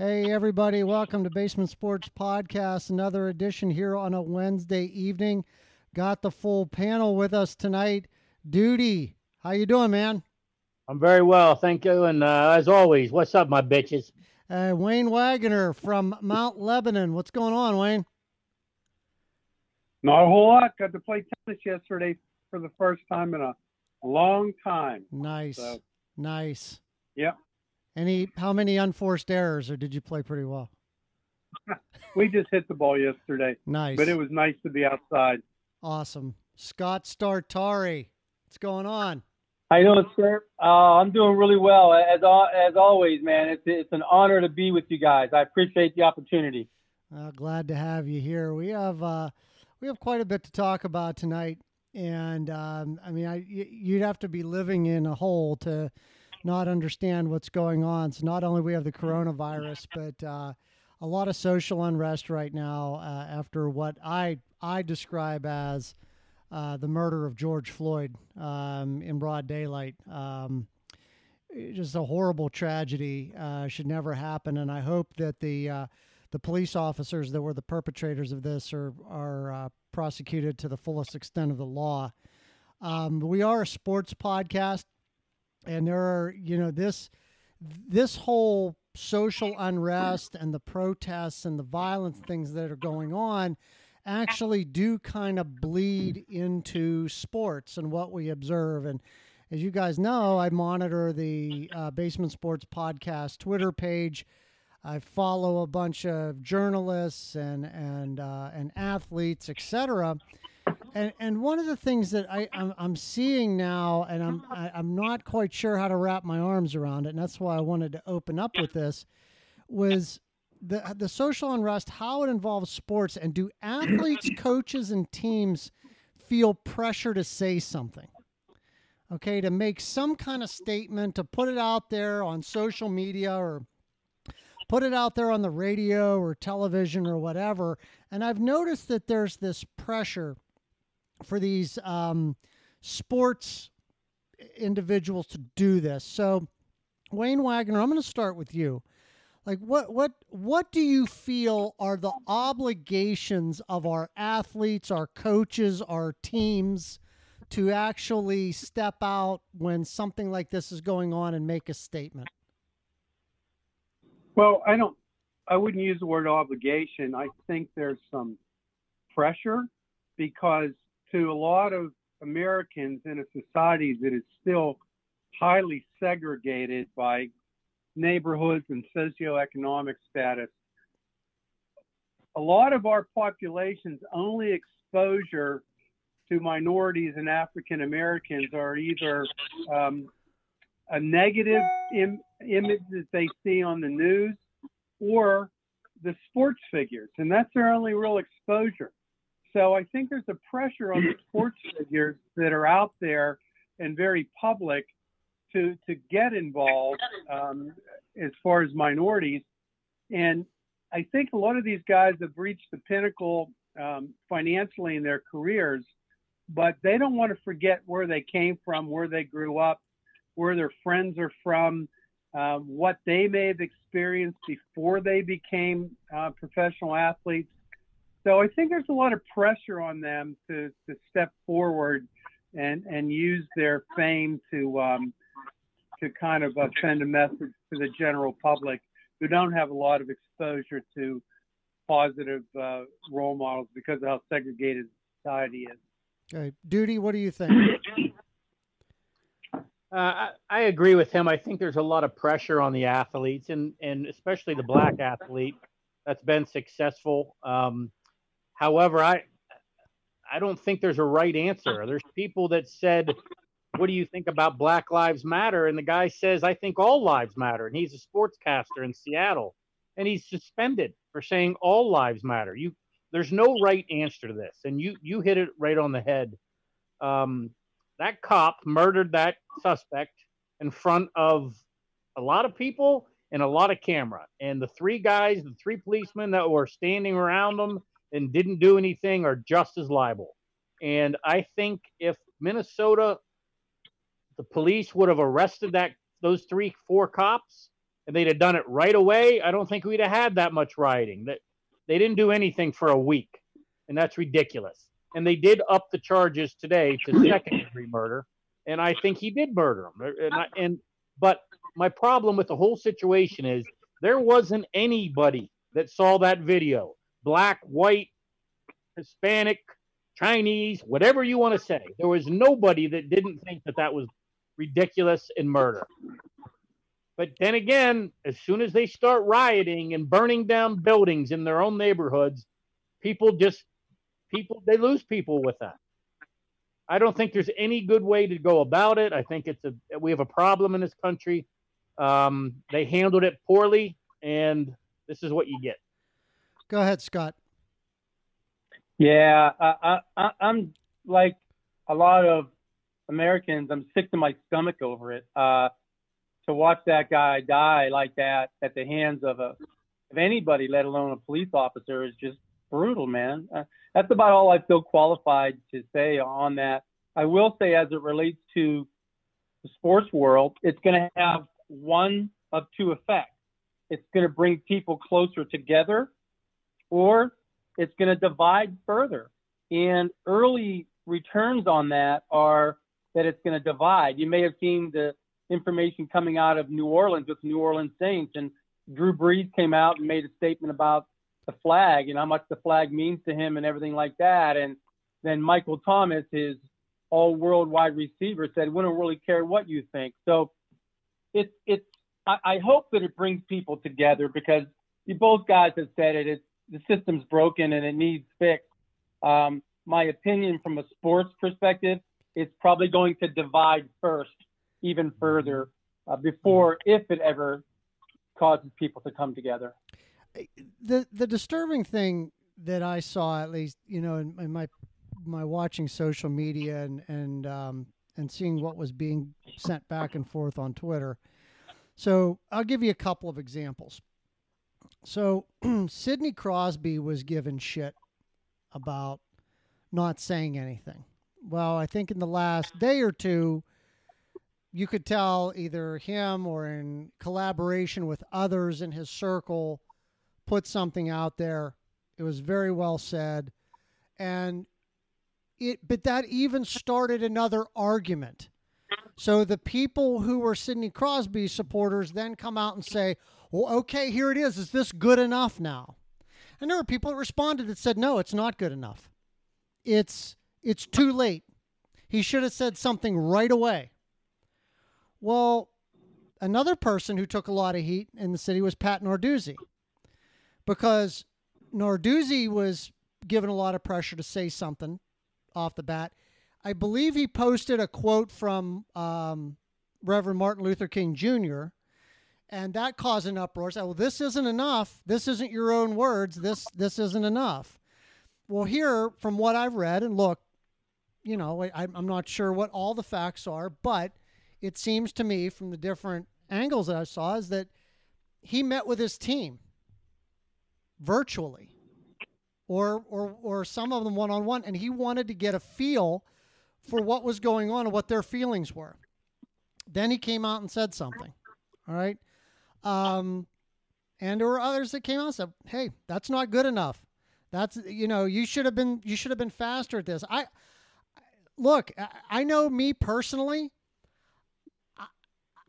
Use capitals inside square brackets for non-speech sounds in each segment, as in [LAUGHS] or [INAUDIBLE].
Hey, everybody, welcome to Basement Sports Podcast, another edition here on a Wednesday evening. Got the full panel with us tonight. Duty, how you doing, man? I'm very well, thank you. And uh, as always, what's up, my bitches? Uh, Wayne Wagner from Mount Lebanon. What's going on, Wayne? Not a whole lot. Got to play tennis yesterday for the first time in a long time. Nice, So- nice. Yep. Any? How many unforced errors, or did you play pretty well? [LAUGHS] We just hit the ball yesterday, Nice, but it was nice to be outside. awesome. Scott Startari, what's going on? How you doing, sir? Uh, I'm doing really well. As as always, man, it's it's an honor to be with you guys. I appreciate the opportunity. Uh, glad to have you here. We have uh, we have quite a bit to talk about tonight, and um, I mean, I you'd have to be living in a hole to not understand what's going on. So not only we have the coronavirus, [LAUGHS] but uh, a lot of social unrest right now uh, after what I I describe as uh, the murder of George Floyd um, in broad daylight. Um, just a horrible tragedy. Uh, should never happen, and I hope that the uh, the police officers that were the perpetrators of this are are uh, prosecuted to the fullest extent of the law. Um, we are a sports podcast, and there are you know this this whole social unrest and the protests and the violent things that are going on actually do kind of bleed into sports and what we observe and as you guys know i monitor the uh, basement sports podcast twitter page I follow a bunch of journalists and and uh, and athletes, etc. And and one of the things that I I'm, I'm seeing now, and I'm I, I'm not quite sure how to wrap my arms around it, and that's why I wanted to open up with this, was the the social unrest, how it involves sports, and do athletes, [CLEARS THROAT] coaches, and teams feel pressure to say something? Okay, to make some kind of statement, to put it out there on social media or put it out there on the radio or television or whatever. And I've noticed that there's this pressure for these um, sports individuals to do this. So, Wayne Wagner, I'm going to start with you. Like, what what what do you feel are the obligations of our athletes, our coaches, our teams to actually step out when something like this is going on and make a statement? Well, I don't. I wouldn't use the word obligation. I think there's some pressure because to a lot of Americans in a society that is still highly segregated by neighborhoods and socioeconomic status, a lot of our population's only exposure to minorities and African Americans are either um, a negative Im- image that they see on the news or the sports figures, and that's their only real exposure. So I think there's a pressure on the [CLEARS THROAT] sports figures that are out there and very public to to get involved um, as far as minorities. And I think a lot of these guys have reached the pinnacle um, financially in their careers, but they don't want to forget where they came from, where they grew up, where their friends are from, um, what they may have experienced before they became uh, professional athletes. So I think there's a lot of pressure on them to, to step forward and, and use their fame to um, to kind of uh, send a message to the general public who don't have a lot of exposure to positive uh, role models because of how segregated society is. Okay. Duty, what do you think? Uh, I, I agree with him. I think there's a lot of pressure on the athletes, and and especially the black athlete that's been successful. Um, however, I I don't think there's a right answer. There's people that said, "What do you think about Black Lives Matter?" And the guy says, "I think all lives matter." And he's a sportscaster in Seattle, and he's suspended for saying all lives matter. You there's no right answer to this, and you you hit it right on the head. Um, that cop murdered that suspect in front of a lot of people and a lot of camera. And the three guys, the three policemen that were standing around them and didn't do anything are just as liable. And I think if Minnesota, the police would have arrested that those three, four cops and they'd have done it right away, I don't think we'd have had that much rioting. That they didn't do anything for a week, and that's ridiculous. And they did up the charges today to second degree murder, and I think he did murder him. And, I, and but my problem with the whole situation is there wasn't anybody that saw that video, black, white, Hispanic, Chinese, whatever you want to say. There was nobody that didn't think that that was ridiculous and murder. But then again, as soon as they start rioting and burning down buildings in their own neighborhoods, people just people they lose people with that. I don't think there's any good way to go about it. I think it's a we have a problem in this country. Um, they handled it poorly, and this is what you get. Go ahead, Scott. Yeah, I, I, I'm like a lot of Americans. I'm sick to my stomach over it. Uh, to watch that guy die like that at the hands of a of anybody, let alone a police officer, is just brutal, man. Uh, that's about all I feel qualified to say on that. I will say, as it relates to the sports world, it's going to have one of two effects. It's going to bring people closer together, or it's going to divide further. And early returns on that are that it's going to divide. You may have seen the information coming out of New Orleans with New Orleans Saints, and Drew Brees came out and made a statement about the flag and how much the flag means to him and everything like that. And then Michael Thomas, his all worldwide receiver, said, "We don't really care what you think." So it's it's. I, I hope that it brings people together because you both guys have said it. It's the system's broken and it needs fixed. Um, my opinion from a sports perspective, it's probably going to divide first, even further, uh, before if it ever causes people to come together. The the disturbing thing that I saw, at least, you know, in, in my my watching social media and and um, and seeing what was being sent back and forth on Twitter. So I'll give you a couple of examples. So [CLEARS THROAT] Sidney Crosby was given shit about not saying anything. Well, I think in the last day or two, you could tell either him or in collaboration with others in his circle put something out there. It was very well said. And it but that even started another argument. So the people who were Sidney Crosby supporters then come out and say, well, okay, here it is. Is this good enough now? And there were people that responded that said, no, it's not good enough. It's it's too late. He should have said something right away. Well, another person who took a lot of heat in the city was Pat Narduzzi, because Narduzzi was given a lot of pressure to say something off the bat. I believe he posted a quote from um, Reverend Martin Luther King Jr and that caused an uproar. So, well, this isn't enough. This isn't your own words. This this isn't enough. Well, here, from what I've read and look, you know, I, I'm not sure what all the facts are, but it seems to me from the different angles that I saw is that he met with his team virtually, or or or some of them one on one, and he wanted to get a feel for what was going on and what their feelings were. Then he came out and said something. All right. Um, and there were others that came out and said, "Hey, that's not good enough. That's you know you should have been you should have been faster at this." I look, I know me personally.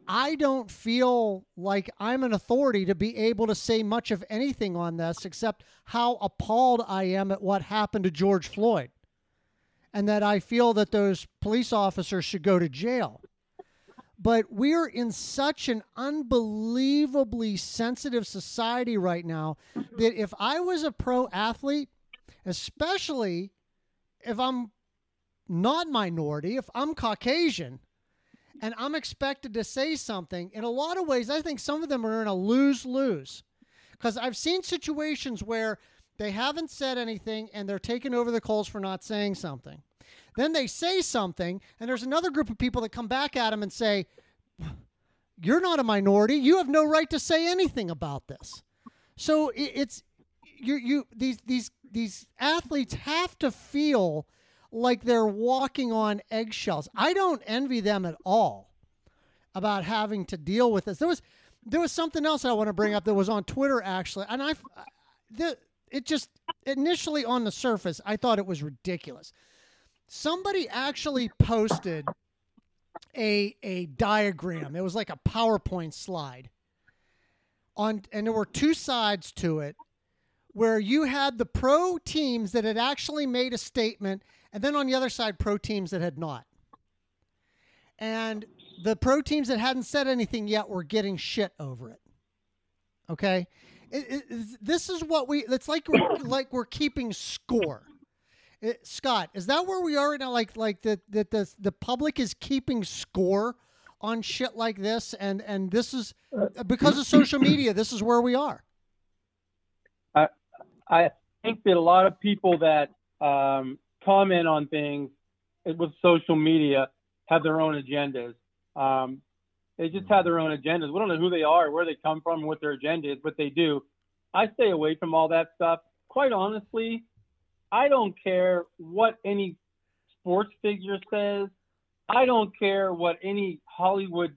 I don't feel like I'm an authority to be able to say much of anything on this except how appalled I am at what happened to George Floyd and that I feel that those police officers should go to jail but we're in such an unbelievably sensitive society right now that if I was a pro athlete, especially if I'm not minority, if I'm Caucasian, and I'm expected to say something, in a lot of ways, I think some of them are in a lose lose. Because I've seen situations where they haven't said anything and they're taken over the coals for not saying something. Then they say something, and there's another group of people that come back at him and say, You're not a minority. You have no right to say anything about this. So it's you you these these these athletes have to feel like they're walking on eggshells. I don't envy them at all about having to deal with this. There was there was something else I want to bring up that was on Twitter actually, and I, the it just initially on the surface I thought it was ridiculous. Somebody actually posted a a diagram. It was like a PowerPoint slide on, and there were two sides to it, where you had the pro teams that had actually made a statement, and then on the other side, pro teams that had not. And the pro teams that hadn't said anything yet were getting shit over it. Okay, it, it, this is what we. It's like we're like we're keeping score. It, Scott, is that where we are right now? Like like the that the the public is keeping score on shit like this, and and this is because of social [CLEARS THROAT] media. This is where we are. I I think that a lot of people that um, comment on things with social media have their own agendas. Um, they just have their own agendas. We don't know who they are, where they come from, what their agenda is, but they do. I stay away from all that stuff. Quite honestly, I don't care what any sports figure says. I don't care what any Hollywood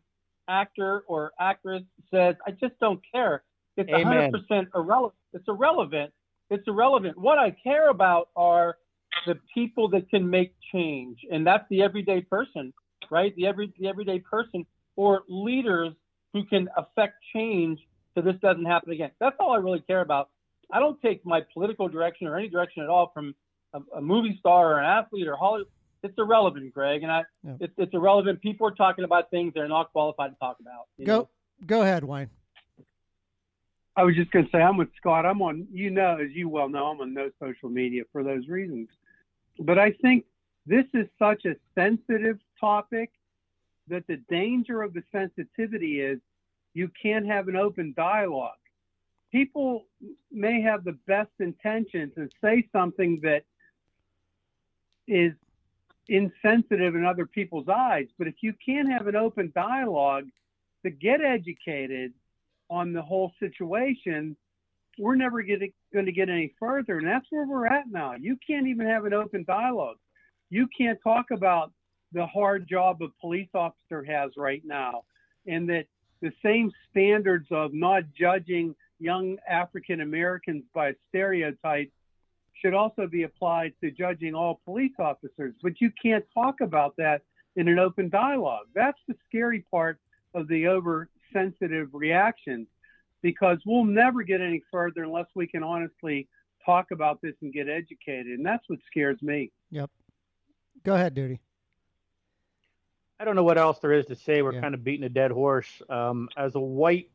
actor or actress says. I just don't care. It's Amen. 100% irrelevant. It's irrelevant. It's irrelevant. What I care about are the people that can make change, and that's the everyday person, right? The every the everyday person or leaders who can affect change so this doesn't happen again. That's all I really care about. I don't take my political direction or any direction at all from a, a movie star or an athlete or Hollywood. It's irrelevant, Greg, and I. Yeah. It's, it's irrelevant. People are talking about things they're not qualified to talk about. you Go know? go ahead, Wayne. I was just going to say, I'm with Scott. I'm on, you know, as you well know, I'm on no social media for those reasons. But I think this is such a sensitive topic that the danger of the sensitivity is you can't have an open dialogue. People may have the best intentions and say something that is insensitive in other people's eyes, but if you can't have an open dialogue to get educated on the whole situation, we're never going to get any further. And that's where we're at now. You can't even have an open dialogue. You can't talk about the hard job a police officer has right now, and that the same standards of not judging young African Americans by stereotype should also be applied to judging all police officers. But you can't talk about that in an open dialogue. That's the scary part of the oversensitive reactions because we'll never get any further unless we can honestly talk about this and get educated. And that's what scares me. Yep. Go ahead, Duty. I don't know what else there is to say. We're Yeah. kind of beating a dead horse. Um, as a white,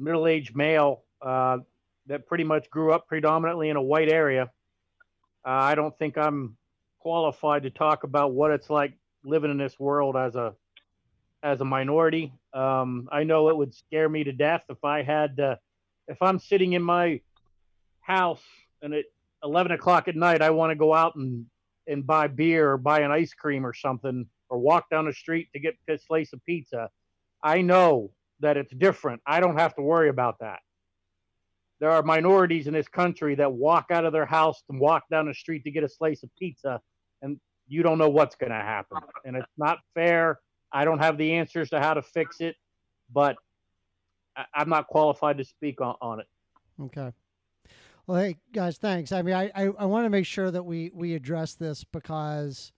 middle-aged male uh, that pretty much grew up predominantly in a white area, uh, I don't think I'm qualified to talk about what it's like living in this world as a as a minority. Um, I know it would scare me to death if I had uh, if I'm sitting in my house and at 11 o'clock at night I want to go out and and buy beer or buy an ice cream or something or walk down the street to get a slice of pizza. I know that it's different. I don't have to worry about that. There are minorities in this country that walk out of their house and walk down the street to get a slice of pizza, and you don't know what's going to happen. And it's not fair. I don't have the answers to how to fix it, but I- I'm not qualified to speak on, on it. Okay. Well, hey guys, thanks. I mean, I I, I want to make sure that we we address this because.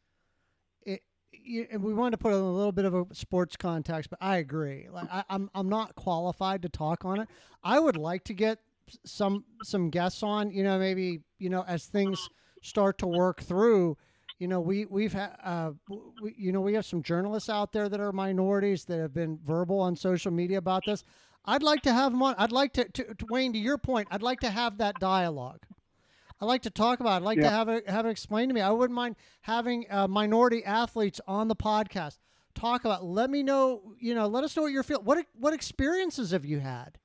You, and we wanted to put a little bit of a sports context, but I agree. Like I, I'm I'm not qualified to talk on it. I would like to get some some guests on. You know, maybe you know as things start to work through. You know, we we've had uh, we, you know we have some journalists out there that are minorities that have been verbal on social media about this. I'd like to have them on. I'd like to, to, to Wayne, to your point, I'd like to have that dialogue. I like to talk about. It. I'd like to have it have it explained to me. I wouldn't mind having uh, minority athletes on the podcast talk about. Let me know. You know, let us know what you're feeling. What what experiences have you had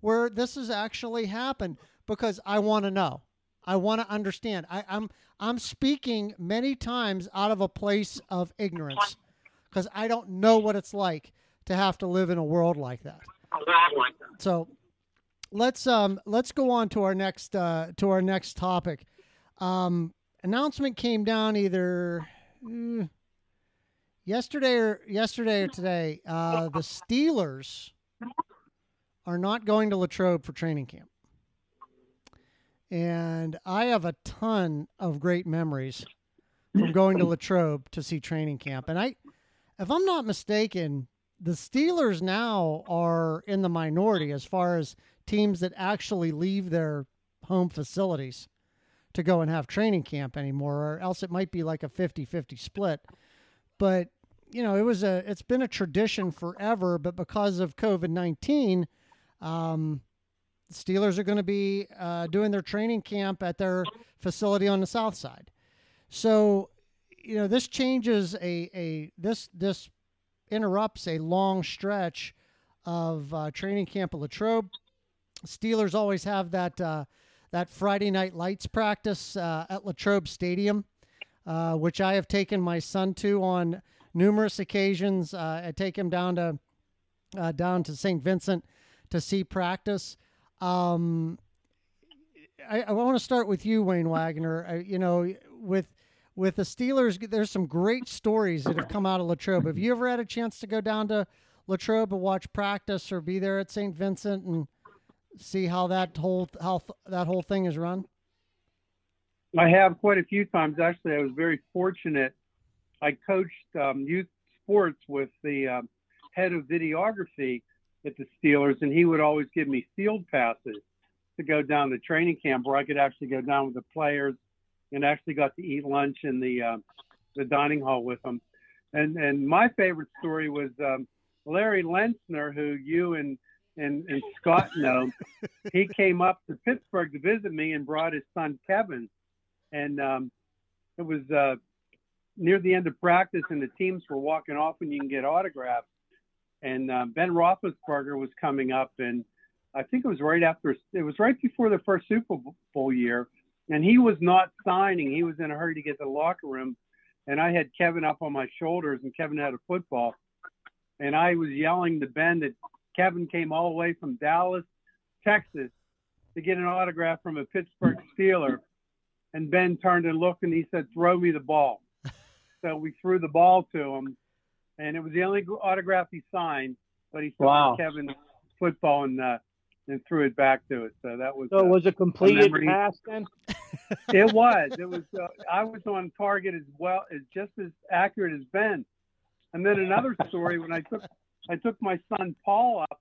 where this has actually happened? Because I want to know. I want to understand. I, I'm I'm speaking many times out of a place of ignorance because I don't know what it's like to have to live in a world like that. So let's um let's go on to our next uh to our next topic. Um announcement came down either eh, yesterday or yesterday or today. Uh the Steelers are not going to Latrobe for training camp. And I have a ton of great memories from going to Latrobe to see training camp. And I, if I'm not mistaken, the Steelers now are in the minority as far as teams that actually leave their home facilities to go and have training camp anymore, or else it might be like a 50 50 split. But, you know, it was a, it's been a tradition forever, but because of COVID 19, um, Steelers are going to be uh, doing their training camp at their facility on the south side. So, you know, this changes a, a this this interrupts a long stretch of uh, training camp at Latrobe. Steelers always have that uh, that Friday night lights practice uh, at Latrobe Stadium, uh, which I have taken my son to on numerous occasions. Uh, I take him down to uh, down to St. Vincent to see practice. Um, I, I want to start with you, Wayne Wagner. I, you know, with with the Steelers, there's some great stories that have come out of Latrobe. Have you ever had a chance to go down to Latrobe and watch practice, or be there at St. Vincent and see how that whole how that whole thing is run? I have quite a few times. Actually, I was very fortunate. I coached um, youth sports with the uh, head of videography at the Steelers, and he would always give me field passes to go down to training camp where I could actually go down with the players and actually got to eat lunch in the uh, the dining hall with them. And and my favorite story was um, Larry Lenzner, who you and and, and Scott know. he came up to Pittsburgh to visit me and brought his son Kevin, and um, it was uh, near the end of practice, and the teams were walking off, and you can get autographs. And uh, Ben Roethlisberger was coming up, and I think it was right after it was right before the first Super Bowl year and he was not signing. He was in a hurry to get to the locker room, and I had Kevin up on my shoulders, and Kevin had a football, and I was yelling to Ben that Kevin came all the way from Dallas, Texas, to get an autograph from a Pittsburgh Steeler, and Ben turned and looked, and he said, "Throw me the ball." [LAUGHS] so we threw the ball to him, and it was the only autograph he signed. But he saw wow. Kevin football and uh, and threw it back to it. So that was so. Uh, it was a completed a pass then. [LAUGHS] it was. It was. Uh, I was on target as well as just as accurate as Ben. And then another story when I took I took my son Paul up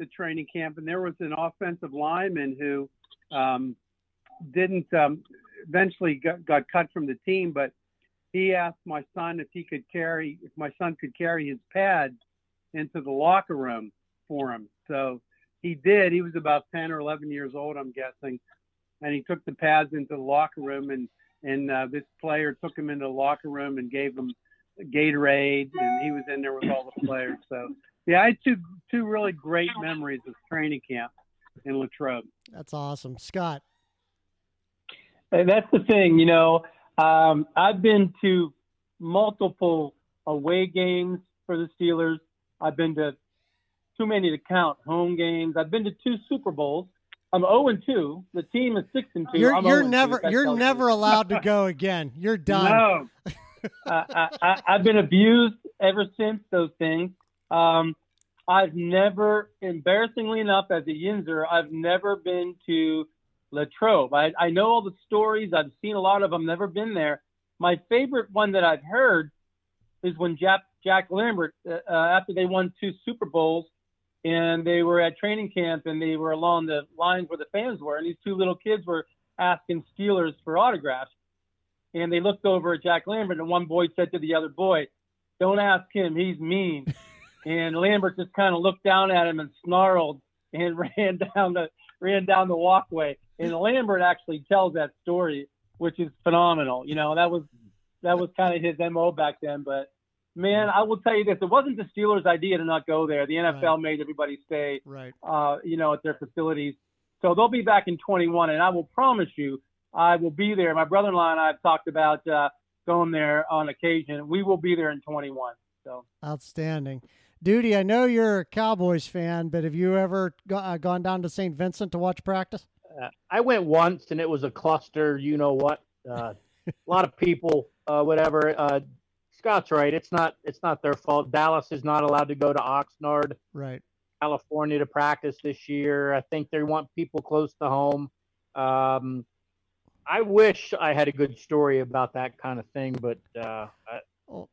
to training camp, and there was an offensive lineman who um, didn't um, eventually got, got cut from the team, but he asked my son if he could carry if my son could carry his pads into the locker room for him. So he did. He was about 10 or 11 years old, I'm guessing. And he took the pads into the locker room, and, and uh, this player took him into the locker room and gave him Gatorade, and he was in there with all the players. So, yeah, I had two, two really great memories of training camp in Latrobe. That's awesome. Scott. And that's the thing, you know, um, I've been to multiple away games for the Steelers. I've been to too many to count. Home games. I've been to two Super Bowls. I'm 0 and 2. The team is 6 and 2. You're, you're never you're never allowed to [LAUGHS] go again. You're done. No. [LAUGHS] uh, I, have been abused ever since those things. Um, I've never, embarrassingly enough, as a Yinzer, I've never been to Latrobe. I, I know all the stories. I've seen a lot of them. Never been there. My favorite one that I've heard is when Jack, Jack Lambert, uh, uh after they won two Super Bowls, and they were at training camp and they were along the lines where the fans were, and these two little kids were asking Steelers for autographs. And they looked over at Jack Lambert, and one boy said to the other boy, "Don't ask him; he's mean." [LAUGHS] and Lambert just kind of looked down at him and snarled and [LAUGHS] ran down the ran down the walkway. And Lambert actually tells that story, which is phenomenal. You know, that was that was kind of his mo back then, but Man, I will tell you this: it wasn't the Steelers' idea to not go there. The NFL right. made everybody stay, right? Uh, you know, at their facilities. So they'll be back in 21, and I will promise you, I will be there. My brother-in-law and I have talked about uh, going there on occasion. We will be there in 21. So outstanding, Duty. I know you're a Cowboys fan, but have you ever go, uh, gone down to St. Vincent to watch practice? Uh, I went once, and it was a cluster. You know what? Uh, a lot of people, uh, whatever. Uh, Scott's right. It's not it's not their fault. Dallas is not allowed to go to Oxnard. Right. California to practice this year. I think they want people close to home. Um, I wish I had a good story about that kind of thing, but uh, I, Oh.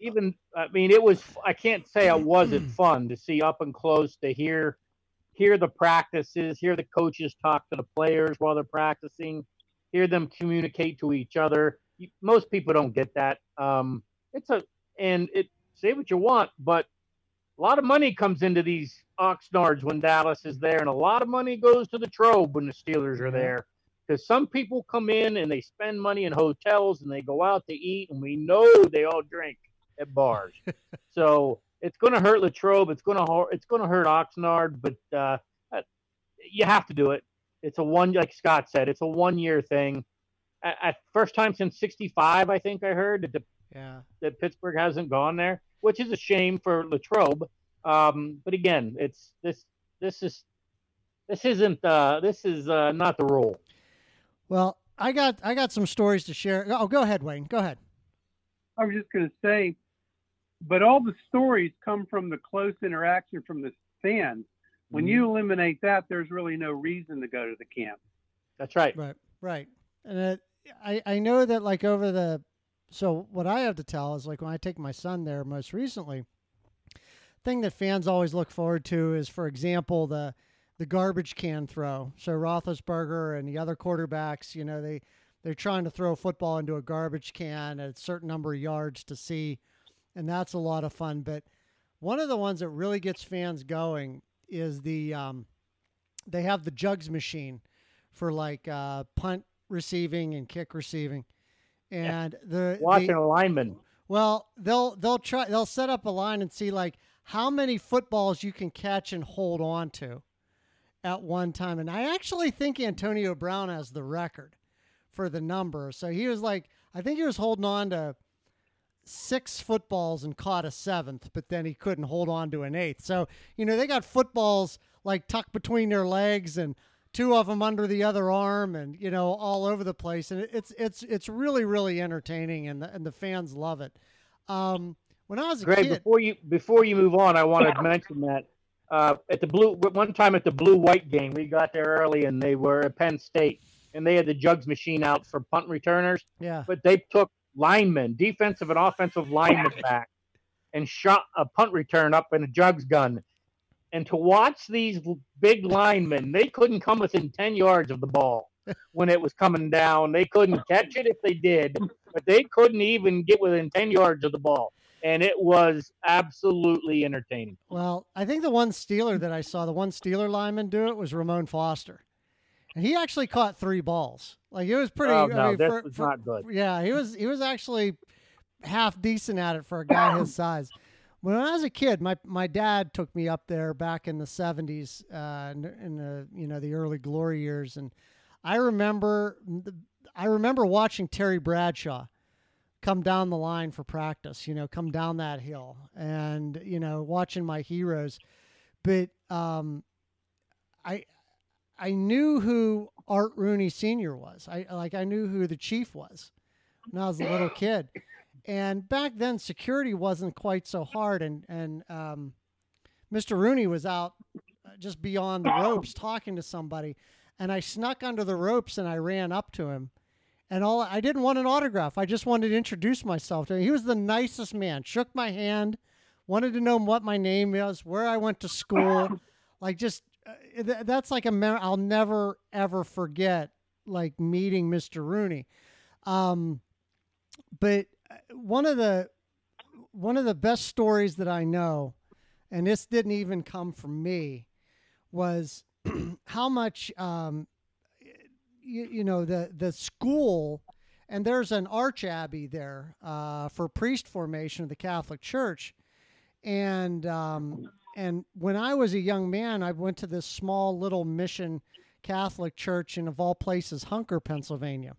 even I mean, it was. I can't say it wasn't [CLEARS THROAT] fun to see up and close to hear hear the practices, hear the coaches talk to the players while they're practicing, hear them communicate to each other. Most people don't get that. Um, it's a and it say what you want, but a lot of money comes into these Oxnards when Dallas is there, and a lot of money goes to Latrobe when the Steelers are Yeah. there. Because some people come in and they spend money in hotels and they go out to eat, and we know they all drink at bars. [LAUGHS] so it's going to hurt Latrobe. It's going to it's going to hurt Oxnard, but uh, you have to do it. It's a one, like Scott said, it's a one year thing. At, at first time since '65, I think I heard that the Yeah. that Pittsburgh hasn't gone there, which is a shame for Latrobe. Um, but again, it's this this is this isn't uh, this is uh, not the rule. Well, I got I got some stories to share. Oh, go ahead, Wayne. Go ahead. I was just going to say, but all the stories come from the close interaction from the fans. When Mhm. you eliminate that, there's really no reason to go to the camp. That's right. Right, right. And it, I I know that like over the so what I have to tell is like when I take my son there most recently, thing that fans always look forward to is for example the the garbage can throw. So Roethlisberger and the other quarterbacks, you know, they they're trying to throw a football into a garbage can at a certain number of yards to see, and that's a lot of fun. But one of the ones that really gets fans going is the um, they have the jugs machine for like uh, punt receiving and kick receiving, and the Watching the, a lineman. well they'll they'll try they'll set up a line and see like how many footballs you can catch and hold on to at one time, and I actually think Antonio Brown has the record for the number. So he was like I think he was holding on to six footballs and caught a seventh, but then he couldn't hold on to an eighth. So, you know, they got footballs like tucked between their legs and two of them under the other arm and, you know, all over the place. And it's, it's, it's really, really entertaining and the, and the fans love it. Um, when I was a Greg, kid, before you before you move on, I wanted to mention that uh, at the blue one time at the blue white game, we got there early and they were at Penn State and they had the jugs machine out for punt returners, yeah, but they took linemen, defensive and offensive linemen [LAUGHS] back, and shot a punt return up in a jugs gun. And to watch these big linemen, they couldn't come within ten yards of the ball [LAUGHS] when it was coming down. They couldn't catch it if they did, but they couldn't even get within ten yards of the ball and it was absolutely entertaining. Well, I think the one Steeler that I saw, the one Steeler lineman do it was Ramon Foster. And he actually caught three balls. Like it was pretty. oh I no, mean, this for- was for- not good. Yeah, he was he was actually half decent at it for a guy his [COUGHS] size. When I was a kid, my my dad took me up there back in the seventies, uh, in, in the you know the early glory years, and I remember I remember watching Terry Bradshaw come down the line for practice. You know, come down that hill, and you know watching my heroes. But um, I I knew who Art Rooney Senior was. I like I knew who the chief was when I was a little kid. And back then, security wasn't quite so hard, and and um, Mr. Rooney was out uh, just beyond the ropes talking to somebody, and I snuck under the ropes and I ran up to him, and all I didn't want an autograph. I just wanted to introduce myself to him. He was the nicest man. Shook my hand, wanted to know what my name was, where I went to school, [COUGHS] like just uh, th- that's like a mem- I'll never ever forget like meeting Mr. Rooney. Um, but uh, one of the one of the best stories that I know, and this didn't even come from me, was [CLEARS THROAT] how much um, you, you know the the school and there's an arch abbey there uh, for priest formation of the Catholic Church, and um, and when I was a young man, I went to this small little mission Catholic church in of all places, Hunker, Pennsylvania.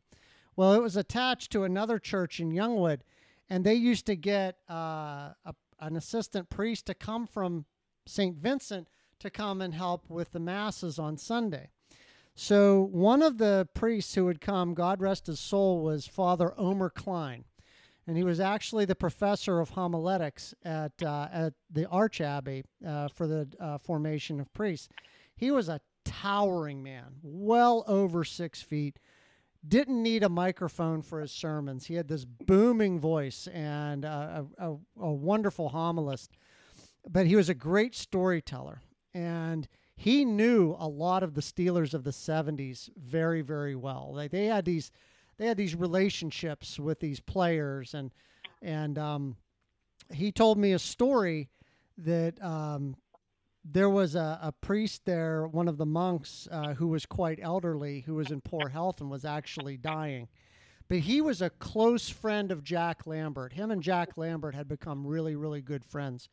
Well, it was attached to another church in Youngwood, and they used to get uh, a, an assistant priest to come from St. Vincent to come and help with the masses on Sunday. So one of the priests who would come, God rest his soul, was Father Omer Klein. and he was actually the professor of homiletics at uh, at the Arch Abbey uh, for the uh, formation of priests. He was a towering man, well over six feet. Didn't need a microphone for his sermons. He had this booming voice and a, a, a wonderful homilist. But he was a great storyteller, and he knew a lot of the Steelers of the '70s very, very well. Like they had these they had these relationships with these players and and um, he told me a story that um, there was a, a, priest there, one of the monks uh, who was quite elderly, who was in poor health and was actually dying. But he was a close friend of Jack Lambert. Him and Jack Lambert had become really, really good friends.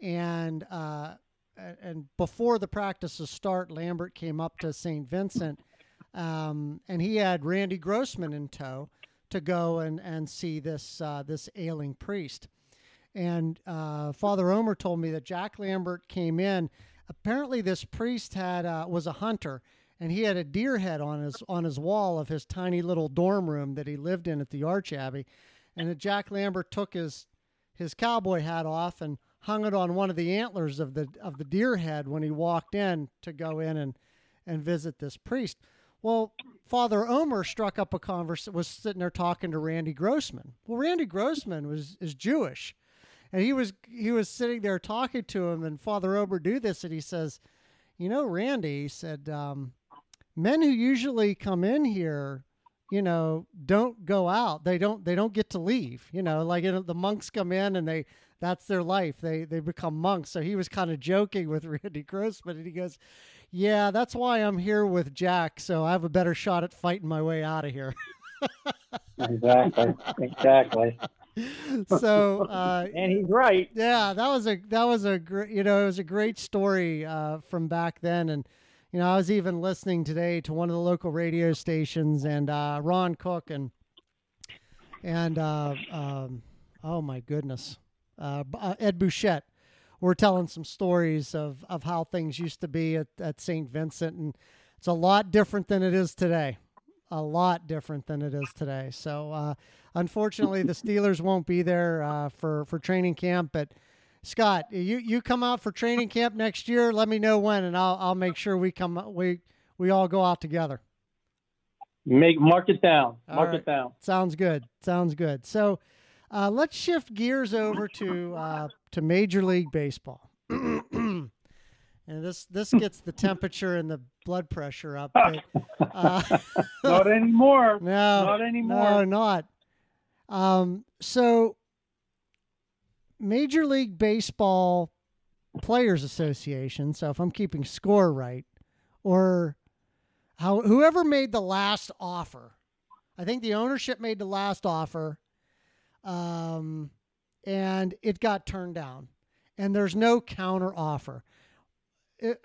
And uh, and before the practices start, Lambert came up to St. Vincent um, and he had Randy Grossman in tow to go and, and see this uh, this ailing priest. And uh, Father Omer told me that Jack Lambert came in. Apparently, this priest had uh, was a hunter, and he had a deer head on his on his wall of his tiny little dorm room that he lived in at the Arch Abbey. And that Jack Lambert took his his cowboy hat off and hung it on one of the antlers of the of the deer head when he walked in to go in and and visit this priest. Well, Father Omer struck up a conversation, was sitting there talking to Randy Grossman. Well, Randy Grossman was is Jewish, and he was he was sitting there talking to him, and Father Omer do this, and he says, "You know, Randy," he said, um, "men who usually come in here." you know don't go out they don't they don't get to leave you know like you know, the monks come in and they that's their life they they become monks so he was kind of joking with [LAUGHS] randy grossman and he goes yeah, that's why I'm here with Jack, so I have a better shot at fighting my way out of here. [LAUGHS] exactly. Exactly. [LAUGHS] so uh, and he's right. Yeah, that was a that was a great you know it was a great story uh, from back then, and you know I was even listening today to one of the local radio stations, and uh, Ron Cook and and uh, um, oh my goodness, uh, uh, Ed Bouchette we're telling some stories of, of how things used to be at, at St. Vincent. And it's a lot different than it is today. A lot different than it is today. So, uh, unfortunately, the Steelers won't be there uh, for, for training camp. But, Scott, you, you come out for training camp next year. Let me know when, and I'll, I'll make sure we come we we all go out together. Make mark it down. Mark right. it down. Sounds good. Sounds good. So, uh, let's shift gears over to uh, to Major League Baseball. [CLEARS THROAT] and this this gets the temperature and the blood pressure up. But, uh, [LAUGHS] not anymore. [LAUGHS] No, not anymore. No, not. Um, so, Major League Baseball Players Association. So, if I'm keeping score right, or how whoever made the last offer, I think the ownership made the last offer um, and it got turned down, and there's no counter offer.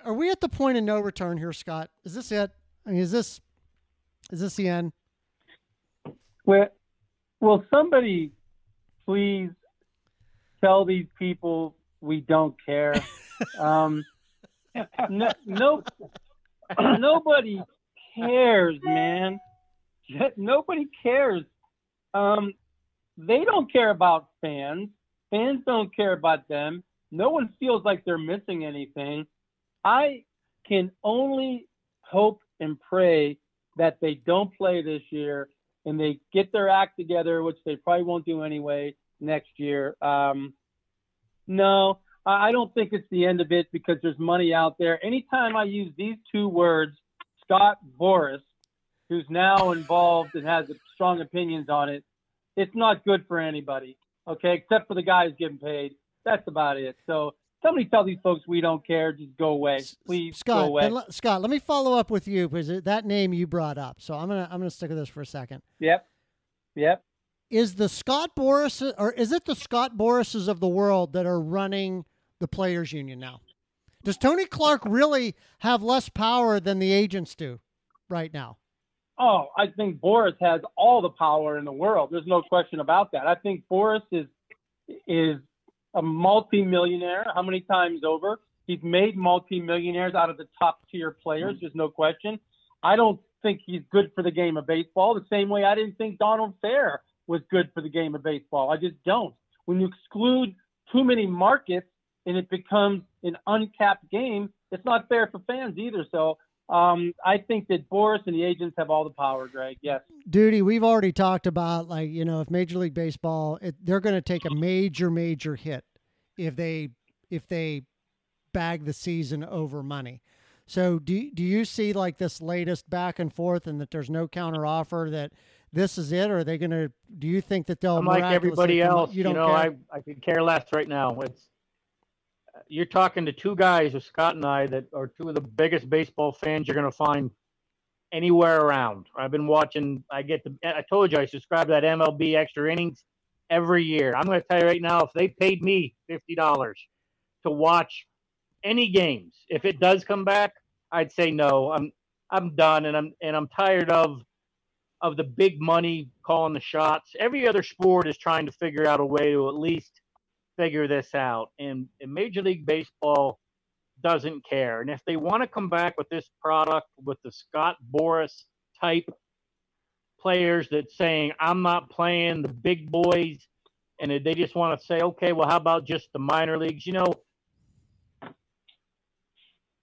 Are we at the point of no return here, Scott? Is this it? I mean, is this is this the end? Well, will somebody please tell these people we don't care? [LAUGHS] um, no, no, nobody cares, man. Nobody cares. Um, they don't care about fans. Fans don't care about them. No one feels like they're missing anything. I can only hope and pray that they don't play this year and they get their act together, which they probably won't do anyway next year. Um, no, I don't think it's the end of it because there's money out there. Anytime I use these two words, Scott Boras, who's now involved and has strong opinions on it, it's not good for anybody. Okay, except for the guys getting paid. That's about it. So somebody tell these folks we don't care. Just go away, please. Scott, go away. Le- Scott, let me follow up with you because that name you brought up. So I'm gonna I'm gonna stick with this for a second. Yep. Yep. Is the Scott Boras or is it the Scott Borases of the world that are running the players union now? Does Tony Clark really have less power than the agents do right now? Oh, I think Boras has all the power in the world. There's no question about that. I think Boras is is a multi-millionaire. How many times over? He's made multi-millionaires out of the top tier players. There's no question. I don't think he's good for the game of baseball. The same way I didn't think Donald Fehr was good for the game of baseball. I just don't. When you exclude too many markets and it becomes an uncapped game, it's not fair for fans either. So um, I think that Boras and the agents have all the power, Greg. Yes. Duty, we've already talked about like you know if Major League Baseball, it, they're going to take a major major hit if they if they bag the season over money. So do do you see like this latest back and forth and that there's no counter offer that this is it or are they going to do you think that they'll I'm like everybody miraculously come up- else. you You, don't know, care? I I could care less right now. It's you're talking to two guys, with Scott and I, that are two of the biggest baseball fans you're going to find anywhere around. I've been watching. I get the. I told you I subscribe to that MLB extra innings every year. I'm going to tell you right now, if they paid me fifty dollars to watch any games, if it does come back, I'd say no. I'm I'm done, and I'm and I'm tired of of the big money calling the shots. Every other sport is trying to figure out a way to at least figure this out, and, and Major League Baseball doesn't care. And if they want to come back with this product with the Scott Boras type players that saying I'm not playing the big boys, and they just want to say, okay, well, how about just the minor leagues? You know,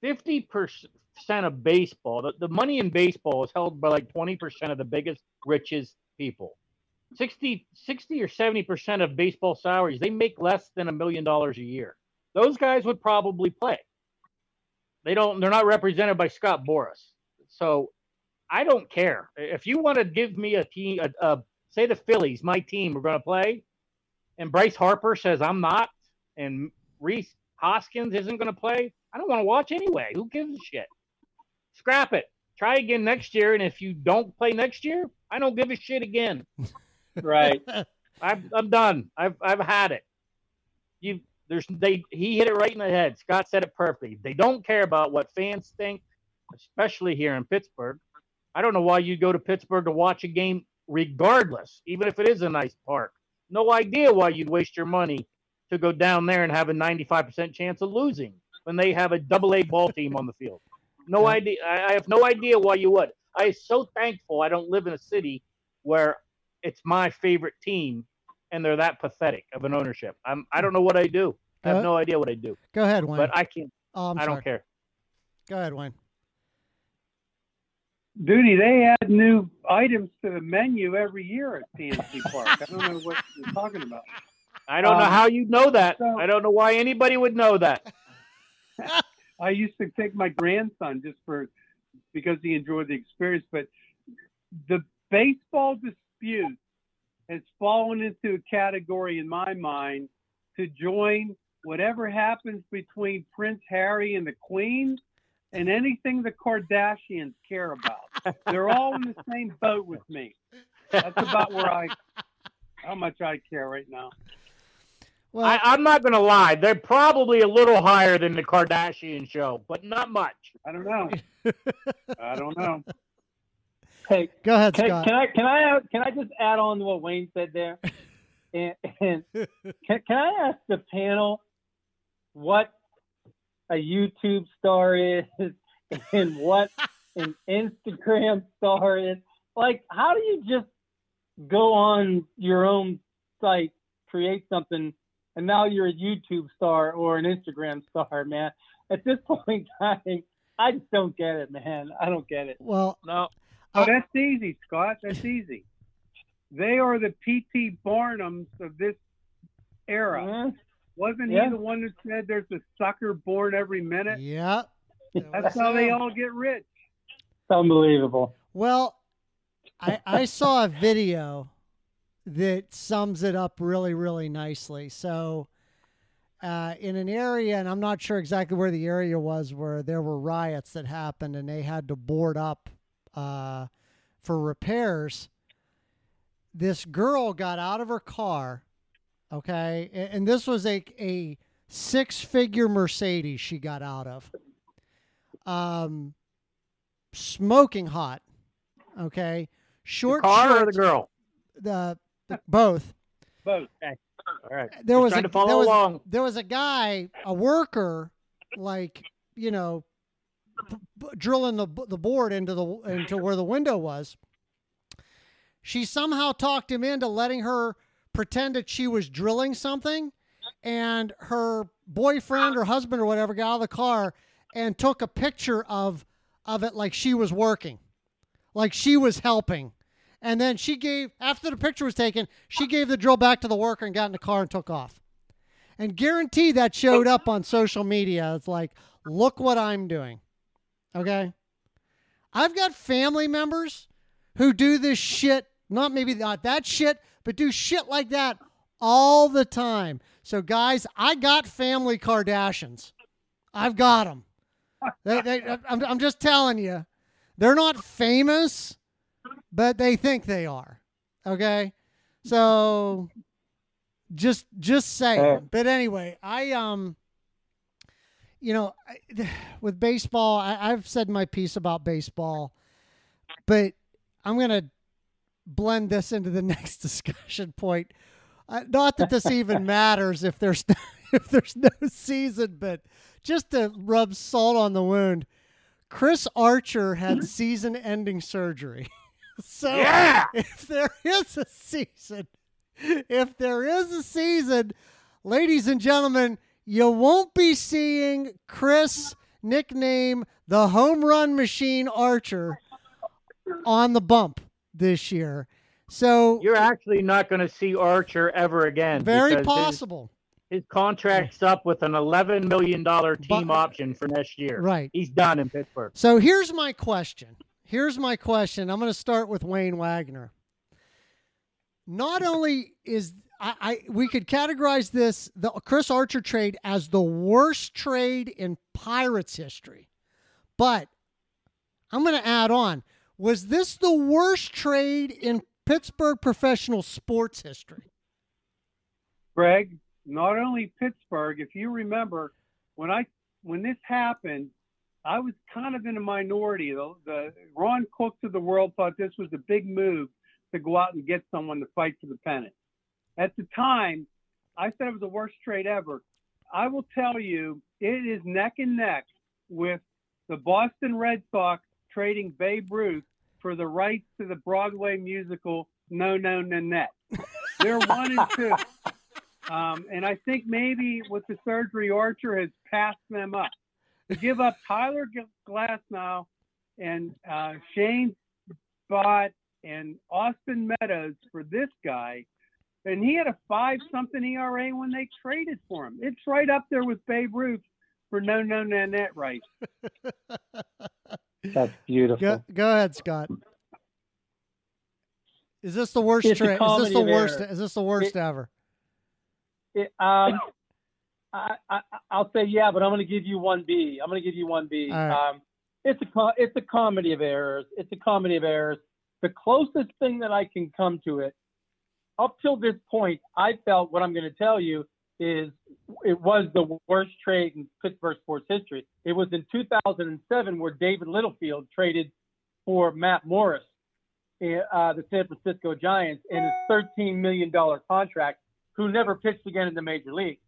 fifty percent of baseball, the, the money in baseball is held by like twenty percent of the biggest, richest people. 60, 60 or seventy percent of baseball salaries, they make less than a million dollars a year. Those guys would probably play. They don't. They're not represented by Scott Boras. So I don't care if you want to give me a team. A, a, say the Phillies, my team, we're going to play, and Bryce Harper says I'm not, and Rhys Hoskins isn't going to play. I don't want to watch anyway. Who gives a shit? Scrap it. Try again next year, and if you don't play next year, I don't give a shit again. [LAUGHS] Right. [LAUGHS] I'm I'm done. I've I've had it. You there's they he hit it right in the head. Scott said it perfectly. They don't care about what fans think, especially here in Pittsburgh. I don't know why you go to Pittsburgh to watch a game regardless, even if it is a nice park. No idea why you'd waste your money to go down there and have a 95% chance of losing when they have a double A ball team on the field. No idea. I I have no idea why you would. I am so thankful I don't live in a city where it's my favorite team and they're that pathetic of an ownership. I'm I don't know what I do. I have no idea what I do. Go ahead, Wayne. But I can't oh, I'm I sorry. don't care. Go ahead, Wayne. Duty, they add new items to the menu every year at PNC Park. I don't know what you're talking about. I don't know Um, how you know that. so- I don't know why anybody would know that. [LAUGHS] [LAUGHS] I used to take my grandson just for because he enjoyed the experience, but the baseball dispute has fallen into a category in my mind to join whatever happens between Prince Harry and the Queen and anything the Kardashians care about. They're all in the same boat with me. That's about where I how much I care right now. Well, I, I'm not gonna lie. They're probably a little higher than the Kardashian show, but not much. I don't know. I don't know. Hey, go ahead, Can, Scott. can I can I can I just add on to what Wayne said there? [LAUGHS] And, and can, can I ask the panel what a YouTube star is [LAUGHS] and what an Instagram star is? Like, how do you just go on your own site, create something, and now you're a YouTube star or an Instagram star, man? At this [LAUGHS] point in time, I just don't get it, man. I don't get it. well, No. Oh, that's easy, Scott. That's easy. They are the P.T. Barnums of this era. Mhm. Wasn't Yeah. he the one who said there's a sucker born every minute? yeah. That's how they all get rich. It's unbelievable. Well, I, I saw a video that sums it up really, really nicely. So, uh, in an area, and I'm not sure exactly where the area was, where there were riots that happened and they had to board up uh, for repairs. This girl got out of her car, okay, and, and this was a, a six figure Mercedes she got out of. Um, smoking hot. Okay, short the car or the girl? the, the both. Both. All right. There was trying a to follow there was, along. there was a guy, a worker, like you know, b- b- drilling the the board into the into where the window was. she somehow talked him into letting her pretend that she was drilling something, and her boyfriend or husband or whatever got out of the car and took a picture of of it like she was working, like she was helping. And then she gave after the picture was taken, she gave the drill back to the worker and got in the car and took off. And guarantee that showed up on social media. It's like, look what I'm doing. Okay? I've got family members who do this shit, not maybe not that shit, but do shit like that all the time. So, guys, I got family Kardashians. I've got them. They, they, I'm, I'm just telling you, they're not famous, but they think they are. Okay, so just just saying. Uh. but anyway, I um, you know, with baseball, I, I've said my piece about baseball, but I'm gonna blend this into the [LAUGHS] next discussion point. Uh, not that this even [LAUGHS] matters if there's [LAUGHS] if there's no season, but just to rub salt on the wound. Chris Archer had season-ending surgery. so Yeah. if there is a season, if there is a season, ladies and gentlemen, you won't be seeing Chris, nickname the home run machine Archer, on the bump this year. So You're actually not going to see Archer ever again. very because his- possible. His, contract's up with an $11 million team But- option for next year. Right. He's done in Pittsburgh. So here's my question. Here's my question. I'm going to start with Wayne Wagner. Not only is I, I we could categorize this the Chris Archer trade as the worst trade in Pirates history, but I'm going to add on. Was this the worst trade in Pittsburgh professional sports history? Greg, not only Pittsburgh, if you remember, when I when this happened, I was kind of in a minority. The, the Ron Cooks of the world thought this was a big move to go out and get someone to fight for the pennant. At the time, I said it was the worst trade ever. I will tell you, it is neck and neck with the Boston Red Sox trading Babe Ruth for the rights to the Broadway musical No No Nanette. [LAUGHS] They're one and two. Um, and I think maybe with the surgery, Archer has passed them up. To give up Tyler Glass now and uh, Shane Baz and Austin Meadows for this guy, and he had a five something ERA when they traded for him. It's right up there with Babe Ruth for no no Nanette rights. That's beautiful. Go, go ahead, Scott. Is this the worst It's trade? Is this the worst? errors. Is this the worst It- ever? It, um, I, I, I'll say yeah, but I'm going to give you one B. I'm going to give you one B. All right. Um, it's a it's a comedy of errors. It's a comedy of errors. The closest thing that I can come to it, up till this point, I felt what I'm going to tell you is it was the worst trade in Pittsburgh sports history. It was in 2007 where David Littlefield traded for Matt Morris, uh, the San Francisco Giants, in his 13 million dollar contract who never pitched again in the major league.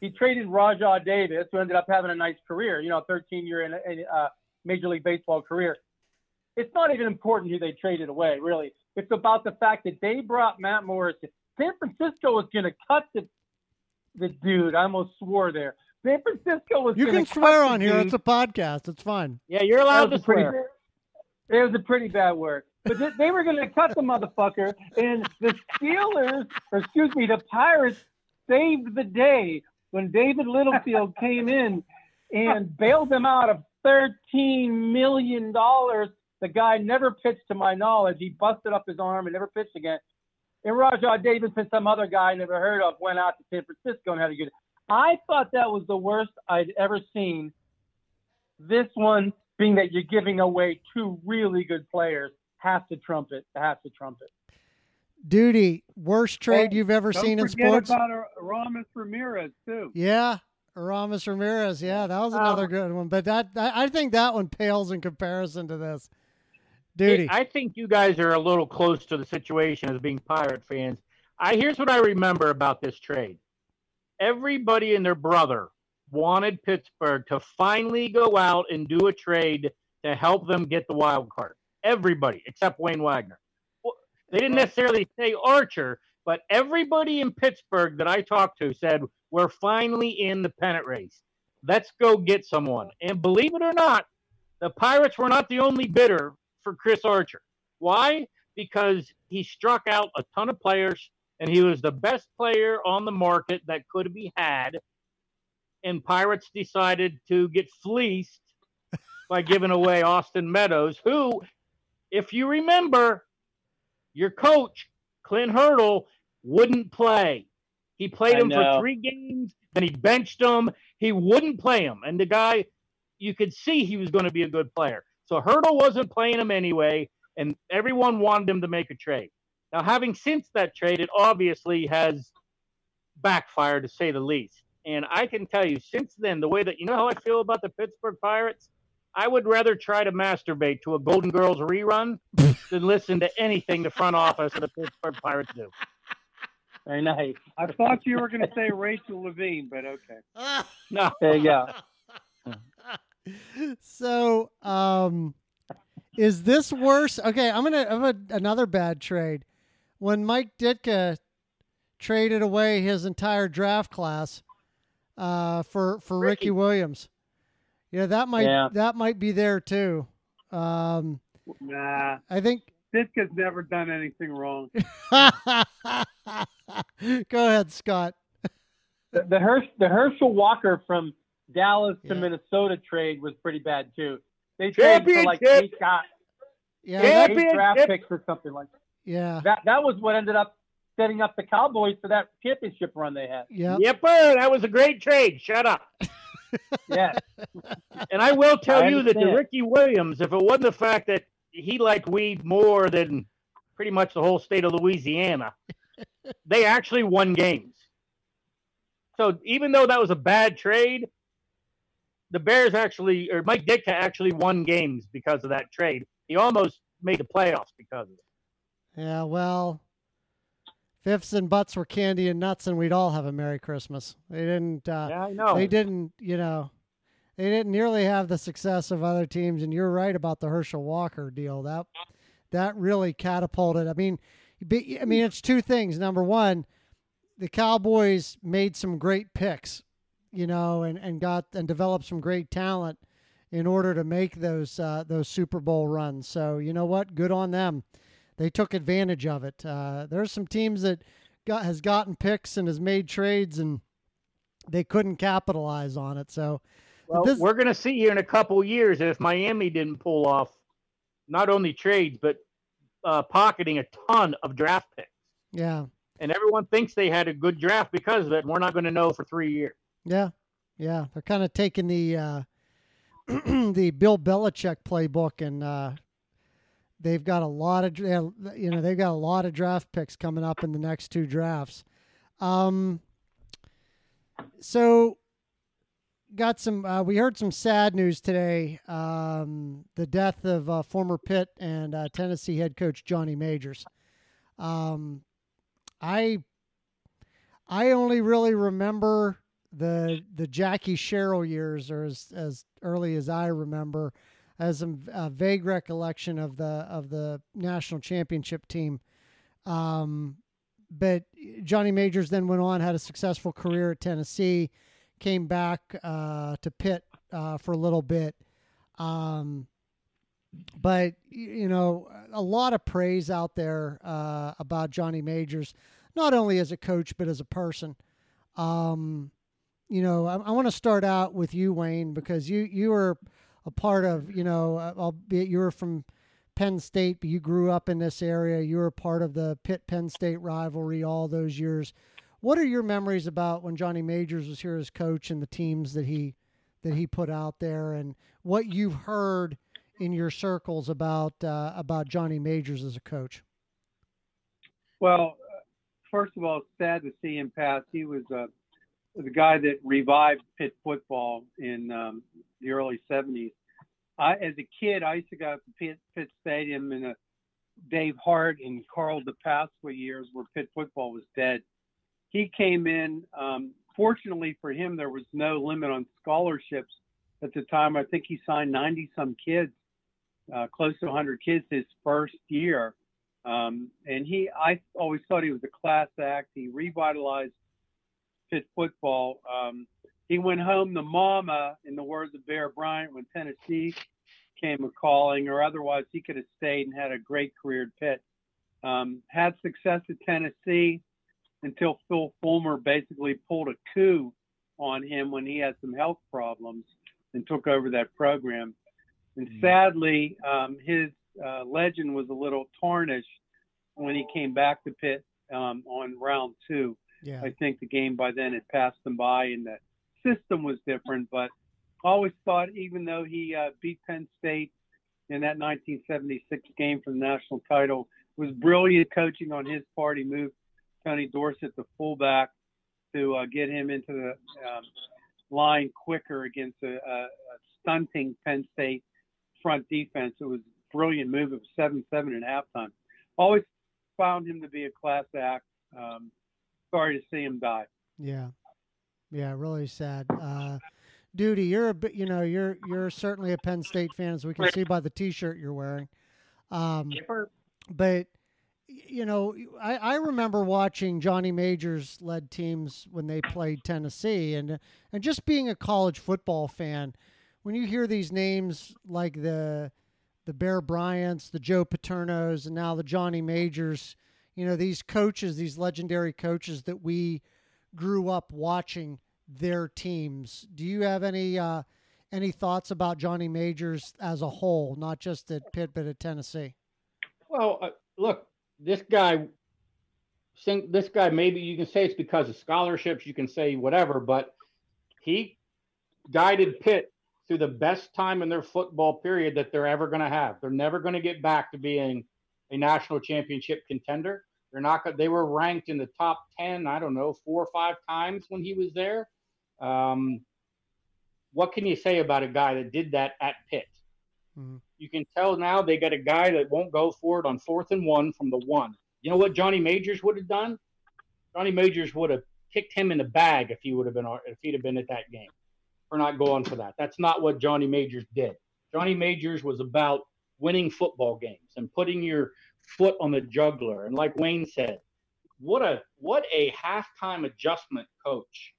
He traded Rajai Davis, who ended up having a nice career, you know, 13 year in, in, uh, Major League Baseball career. It's not even important who they traded away, really. It's about the fact that they brought Matt Morris. San Francisco was going to cut the, the dude. I almost swore there. San Francisco was You can swear on here. dude. It's a podcast. It's fine. Yeah, you're allowed to a pretty, swear. it was a pretty bad word. But they, they were going to cut the motherfucker, and the Steelers, or excuse me, the Pirates saved the day when David Littlefield came in and bailed them out of thirteen million dollars. The guy never pitched, to my knowledge. He busted up his arm and never pitched again. And Rajai Davis and some other guy I never heard of went out to San Francisco and had a good. I thought that was the worst I'd ever seen. This one being that you're giving away two really good players has to trump it. Has to trump it. Duty, worst oh, trade Hey, you've ever Don't seen in forget sports? about Ar- Aramis Ramirez too. Yeah, Aramis Ramirez. Yeah, that was um, another good one. But that I I think that one pales in comparison to this. Duty. I think you guys are a little close to the situation as being Pirate fans. I here's what I remember about this trade. Everybody and their brother wanted Pittsburgh to finally go out and do a trade to help them get the wild card. Everybody except Wayne Wagner. They didn't necessarily say Archer, but everybody in Pittsburgh that I talked to said we're finally in the pennant race. Let's go get someone. And believe it or not, the Pirates were not the only bidder for Chris Archer. Why? Because he struck out a ton of players and he was the best player on the market that could be had. And Pirates decided to get fleeced by giving away Austin Meadows, who, if you remember, your coach, Clint Hurdle, wouldn't play. He played I him for three games, then he benched him. He wouldn't play him. And the guy, you could see he was going to be a good player. So Hurdle wasn't playing him anyway, and everyone wanted him to make a trade. Now, having since that trade, it obviously has backfired to say the least. And I can tell you, since then, the way that you know how I feel about the Pittsburgh Pirates, I would rather try to masturbate to a Golden Girls rerun [LAUGHS] than listen to anything the front office of the Pittsburgh Pirates do. Very nice. I thought you were going to say Rachel Levine, but okay. [LAUGHS] No, There you go. So, um, is this worse? Okay, I'm gonna have another bad trade. When Mike Ditka traded away his entire draft class uh, for for Ricky, Ricky. Williams, yeah, that might Yeah. that might be there too. Um, Nah, I think. Ditka's never done anything wrong. [LAUGHS] Go ahead, Scott. The, the, the Herschel Walker from Dallas to Minnesota trade was pretty bad too. They traded for like Championship! eight, got, Yeah, Yeah, eight draft picks or something like that. yeah, that. That was what ended up setting up the Cowboys for that championship run they had. yeah. Yepper, that was a great trade. Shut up. [LAUGHS] Yeah, And I will tell I you that the. Ricky Williams, if it wasn't the fact that he liked weed more than pretty much the whole state of Louisiana, [LAUGHS] they actually won games. So even though that was a bad trade, the Bears actually, or Mike Ditka actually won games because of that trade. He almost made the playoffs because of it. Yeah, well, fifths and butts were candy and nuts, and we'd all have a Merry Christmas. They didn't. Uh, Yeah, I know. They didn't. You know, they didn't nearly have the success of other teams. And you're right about the Herschel Walker deal. That that really catapulted. I mean, be- I mean, it's two things. Number one, the Cowboys made some great picks, you know, and, and got and developed some great talent in order to make those uh, those Super Bowl runs. So you know what? Good on them. They took advantage of it. Uh, there's some teams that got has gotten picks and has made trades and they couldn't capitalize on it. So Well, this- we're going to see here in a couple years if Miami didn't pull off not only trades but uh, pocketing a ton of draft picks. yeah, and everyone thinks they had a good draft because of it. And we're not going to know for three years. Yeah, yeah. They're kind of taking the uh, [CLEARS THROAT] the Bill Belichick playbook and uh, they've got a lot of you know they've got a lot of draft picks coming up in the next two drafts. Um, so got some uh, we heard some sad news today um, the death of uh, former pitt and uh, tennessee head coach johnny majors um, i i only really remember the the jackie sherrill years or as, as early as i remember as a, uh, vague recollection of the of the national championship team um, but Johnny Majors then went on, had a successful career at Tennessee, came back uh, to Pitt uh, for a little bit. Um, but, you know, a lot of praise out there uh, about Johnny Majors, not only as a coach, but as a person. Um, you know, I, I want to start out with you, Wayne, because you, you were a part of, you know, uh, albeit you were from Penn State, but you grew up in this area. You were part of the Pitt Penn State rivalry all those years. What are your memories about when Johnny Majors was here as coach and the teams that he that he put out there, and what you've heard in your circles about uh, about Johnny Majors as a coach? Well, uh, first of all, sad to see him pass. He was uh, the guy that revived Pitt football in um, the early 70s. I, as a kid, I used to go to Pitt, Pitt Stadium in the Dave Hart and Carl DePasqua years where Pitt football was dead. He came in. Um, fortunately for him, there was no limit on scholarships at the time. I think he signed 90 some kids, uh, close to 100 kids his first year Um, and he, I always thought he was a class act. He revitalized Pitt football. Um, he went home to mama, in the words of Bear Bryant, when Tennessee came a calling, or otherwise he could have stayed and had a great career at Pitt. Um, had success at Tennessee until Phil Fulmer basically pulled a coup on him when he had some health problems and took over that program. And Mm. sadly, um, his uh, legend was a little tarnished when he came back to Pitt um, on round two. Yeah. I think the game by then had passed them by and the system was different. But always thought, even though he uh, beat Penn State in that 1976 game for the national title, was brilliant coaching on his part. He moved Tony Dorsett, to fullback, to uh, get him into the um, line quicker against a, a, stunting Penn State front defense. It was a brilliant move. Was 7 7 at halftime. Always found him to be a class act. Um, sorry to see him die. Yeah, yeah, really sad. Uh, Duty, you're a bit, you know, you're you're certainly a Penn State fan, as we can see by the T-shirt you're wearing. Um, but you know, I, I remember watching Johnny Majors led teams when they played Tennessee, and and just being a college football fan, when you hear these names like the the Bear Bryants, the Joe Paternos, and now the Johnny Majors, you know, these coaches, these legendary coaches that we grew up watching their teams. Do you have any uh, any thoughts about Johnny Majors as a whole, not just at Pitt but at Tennessee? Well, uh, look, this guy, this guy. Maybe you can say it's because of scholarships. You can say whatever, but he guided Pitt through the best time in their football period that they're ever going to have. They're never going to get back to being a national championship contender. They're not. They were ranked in the top ten. I don't know, four or five times when he was there. Um, what can you say about a guy that did that at Pitt? Mhm. You can tell now they got a guy that won't go for it on fourth and one from the one. You know what Johnny Majors would have done? Johnny Majors would have kicked him in the bag if he would have been if he'd have been at that game for not going for that. That's not what Johnny Majors did. Johnny Majors was about winning football games and putting your foot on the juggler. And like Wayne said, what a what a halftime adjustment coach.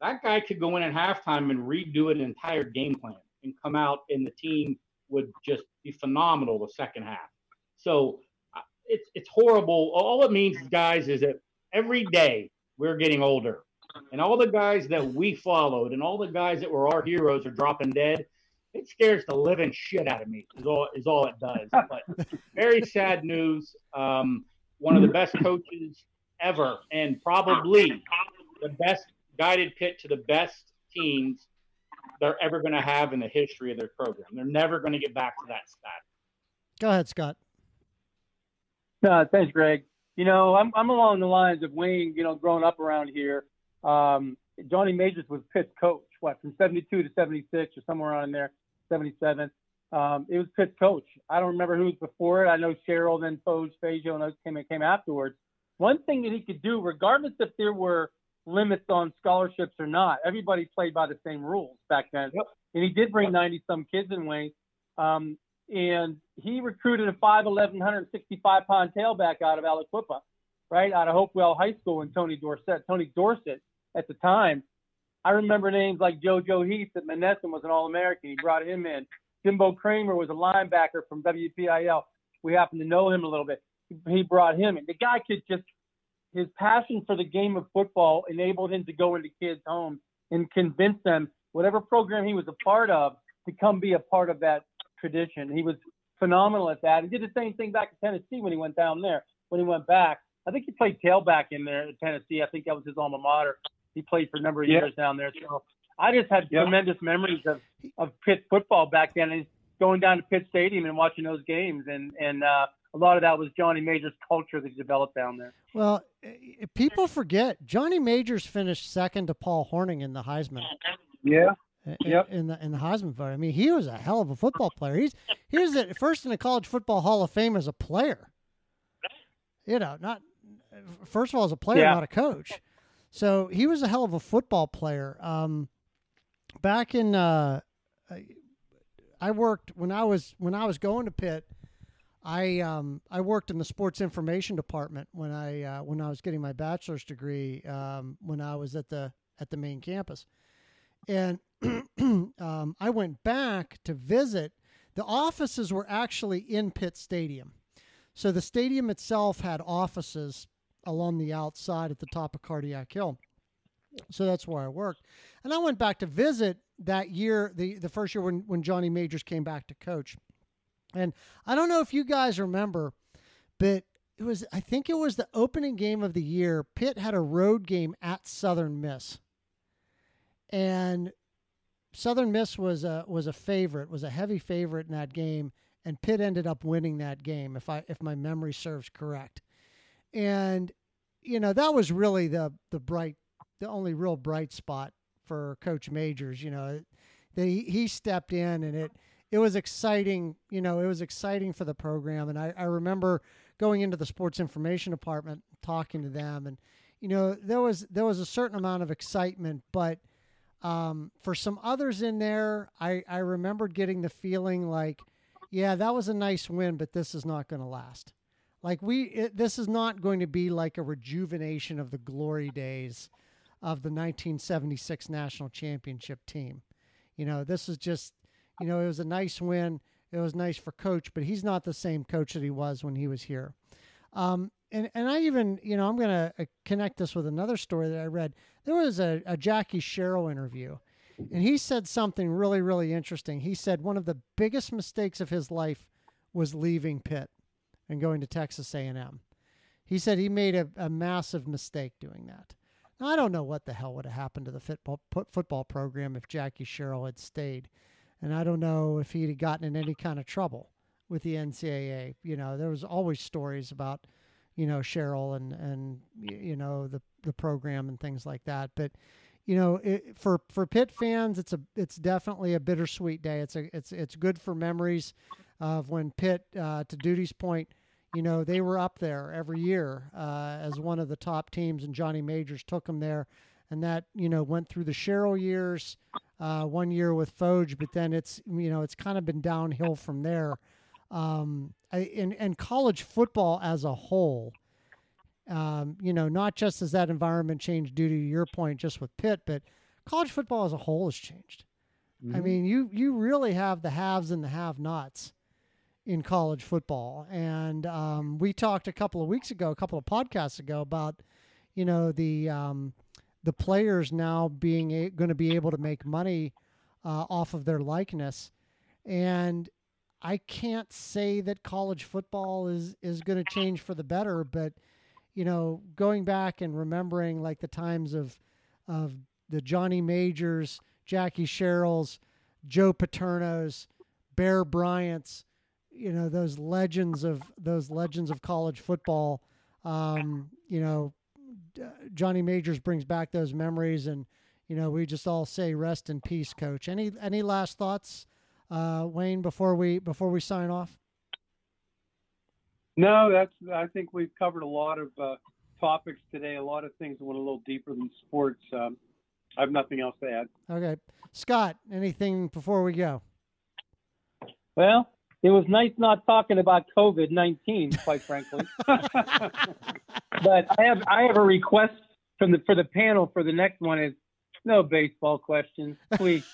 That guy could go in at halftime and redo an entire game plan and come out and the team would just be phenomenal the second half. So uh, it's it's horrible. All it means, guys, is that every day we're getting older, and all the guys that we followed and all the guys that were our heroes are dropping dead. It scares the living shit out of me. Is all is all it does. But very sad news. Um, one of the best coaches ever, and probably the best guided Pitt to the best teams they're ever going to have in the history of their program. They're never going to get back to that status. Go ahead, Scott. No, thanks, Greg. You know, I'm I'm along the lines of Wayne. You know, growing up around here, um, Johnny Majors was Pitt's coach. What from '72 to '76 or somewhere around there, '77. Um, it was Pitt's coach. I don't remember who was before it. I know Sherrill, then Foge, Fazio, and those came came afterwards. One thing that he could do, regardless if there were limits on scholarships or not, everybody played by the same rules back then. Yep. And he did bring 90 some kids in Wayne. Um, and he recruited a 5'11", 165 pound tailback out of Aliquippa, right out of Hopewell High School, and Tony Dorsett. Tony Dorsett at the time, I remember names like JoJo Heath at Monessen was an All American. He brought him in. Jimbo Kramer was a linebacker from WPIAL. We happen to know him a little bit. He brought him in. The guy could just his passion for the game of football enabled him to go into kids' homes and convince them whatever program he was a part of to come be a part of that tradition. He was phenomenal at that. He did the same thing back in Tennessee when he went down there. When he went back, I think he played tailback in there at Tennessee. I think that was his alma mater. He played for a number of Yeah. years down there. So I just had Yeah. tremendous memories of, of Pitt football back then and going down to Pitt Stadium and watching those games. And, and uh, a lot of that was Johnny Major's culture that he developed down there. Well, eh, people forget Johnny Majors finished second to Paul Hornung in the Heisman. Yeah. in- Yep. In the in the Heisman vote. I mean, he was a hell of a football player. He's he was at first in the College Football Hall of Fame as a player. You know, not first of all as a player, Yeah. not a coach. So he was a hell of a football player. Um, back in uh, I- worked when I was when I was going to Pitt. I um, I worked in the sports information department when I uh, when I was getting my bachelor's degree um, when I was at the at the main campus, and [CLEARS THROAT] um, I went back to visit. The offices were actually in Pitt Stadium, so the stadium itself had offices along the outside at the top of Cardiac Hill. So that's where I worked, and I went back to visit that year, the the first year when when Johnny Majors came back to coach and I don't know if you guys remember, but it was I think it was the opening game of the year. Pitt had a road game at Southern Miss. And Southern Miss was a was a favorite, was a heavy favorite in that game, and Pitt ended up winning that game if I if my memory serves correct. And you know, that was really the the bright the only real bright spot for Coach Majors, you know. That he, he stepped in and it it was exciting. You know, it was exciting for the program. And I, I remember going into the sports information department, talking to them, and you know, there was there was a certain amount of excitement, but um, for some others in there, I I remembered getting the feeling like, yeah, that was a nice win, but this is not going to last. Like we, it, this is not going to be like a rejuvenation of the glory days of the 1976 national championship team. You know, this is just you know, it was a nice win. It was nice for coach, but he's not the same coach that he was when he was here. Um, and and I even you know I'm gonna uh, connect this with another story that I read. There was a, a Jackie Sherrill interview, and he said something really really interesting. He said one of the biggest mistakes of his life was leaving Pitt and going to Texas A&M. He said he made a, a massive mistake doing that. Now I don't know what the hell would have happened to the football football program if Jackie Sherrill had stayed and I don't know if he'd gotten in any kind of trouble with the NCAA. You know, there was always stories about, you know, Sherrill and and you know the the program and things like that. But you know, it, for for Pitt fans, it's a it's definitely a bittersweet day. It's a it's it's good for memories of when Pitt, uh, to Duty's point, you know, they were up there every year uh, as one of the top teams, and Johnny Majors took them there, and that you know went through the Sherrill years uh, one year with Foge, but then it's you know it's kind of been downhill from there. Um, I, and and college football as a whole, um, you know, not just as that environment changed due to your point, just with Pitt, but college football as a whole has changed. Mm-hmm. I mean, you you really have the haves and the have-nots in college football, and um, we talked a couple of weeks ago, a couple of podcasts ago, about you know the um, the players now being going to be able to make money uh, off of their likeness, and I can't say that college football is is going to change for the better, but you know, going back and remembering like the times of of the Johnny Majors, Jackie Sherrills, Joe Paternos, Bear Bryant's, you know, those legends of those legends of college football. Um, you know, Johnny Majors brings back those memories, and you know we just all say rest in peace, Coach. Any any last thoughts, uh, Wayne, before we before we sign off? No, that's. I think we've covered a lot of uh, topics today. A lot of things that went a little deeper than sports. Um, I have nothing else to add. Okay, Scott. Anything before we go? Well, it was nice not talking about COVID nineteen, quite frankly. [LAUGHS] but I have I have a request from the for the panel for the next one is no baseball questions, please.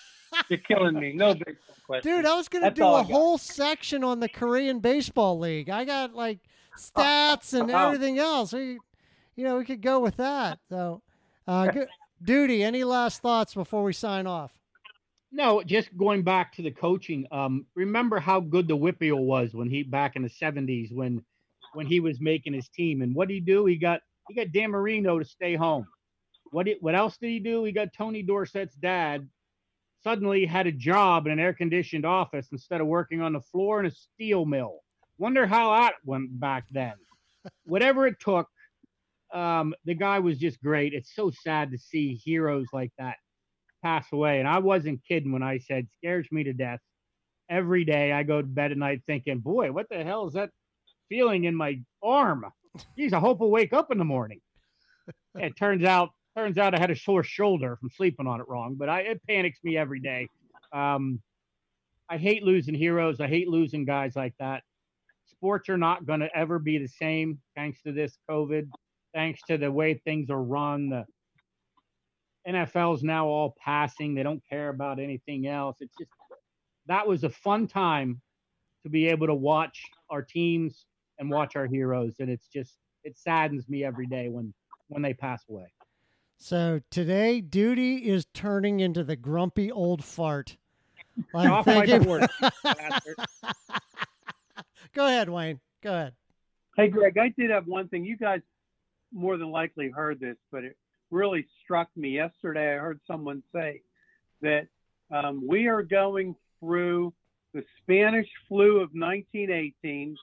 You're killing me. No baseball questions. Dude, I was gonna That's do a whole section on the Korean Baseball League. I got like stats and everything else. We, you know, we could go with that. So, uh, good. Duty. Any last thoughts before we sign off? No, just going back to the coaching. Um, remember how good the WPIAL was when he back in the '70s when when he was making his team. And what did he do? He got he got Dan Marino to stay home. What did, what else did he do? He got Tony Dorsett's dad suddenly had a job in an air conditioned office instead of working on the floor in a steel mill. Wonder how that went back then. [LAUGHS] Whatever it took, um, the guy was just great. It's so sad to see heroes like that pass away. And I wasn't kidding when I said scares me to death. Every day I go to bed at night thinking, boy, what the hell is that feeling in my arm. Geez, I hope I'll wake up in the morning. [LAUGHS] it turns out turns out I had a sore shoulder from sleeping on it wrong, but I, it panics me every day. Um, I hate losing heroes. I hate losing guys like that, sports are not going to ever be the same thanks to this COVID, thanks to the way things are run. The NFL is now all passing. They don't care about anything else. It's just that was a fun time to be able to watch our teams and watch our heroes. And it's just it saddens me every day when when they pass away. So today, duty is turning into the grumpy old fart. [LAUGHS] I'm Off my thinking- board. [LAUGHS] Go ahead, Wayne. Go ahead. Hey, Greg, I did have one thing. You guys more than likely heard this, but it really struck me yesterday. I heard someone say that um, we are going through the Spanish flu of 1918,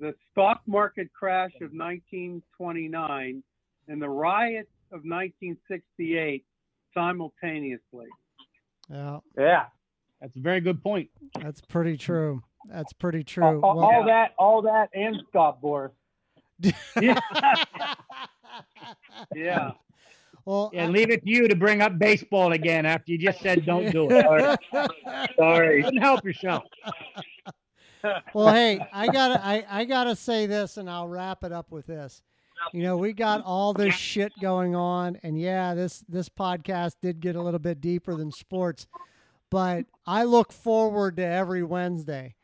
the stock market crash of 1929, and the riots of 1968 simultaneously. Yeah, Yeah. That's a very good point. that's pretty true. That's pretty All, true. all- Well- all that, all that, and Scott Boras. [LAUGHS] Yeah. [LAUGHS] Yeah. Well, And leave it to you to bring up baseball again after you just said don't do it. [LAUGHS] Sorry. Couldn't help yourself. well, hey, I gotta, I, I gotta say this, and I'll wrap it up with this. You know, we got all this shit going on, and yeah, this this podcast did get a little bit deeper than sports, but I look forward to every Wednesday